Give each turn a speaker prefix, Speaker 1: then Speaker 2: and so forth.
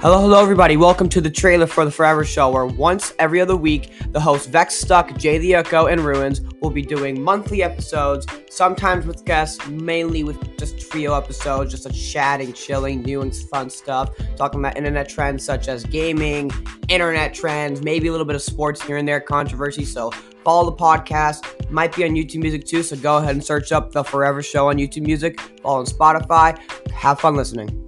Speaker 1: Hello, hello, everybody. Welcome to the trailer for the Forever Show, where once every other week, the hosts Vex Stuck, Jay the Echo, and Ruins will be doing monthly episodes, sometimes with guests, mainly with just trio episodes, just a chatting, chilling, doing fun stuff, talking about internet trends such as gaming, internet trends, maybe a little bit of sports here and there, controversy. So follow the podcast. Might be on YouTube Music too, so go ahead and search up the Forever Show on YouTube Music. Follow on Spotify. Have fun listening.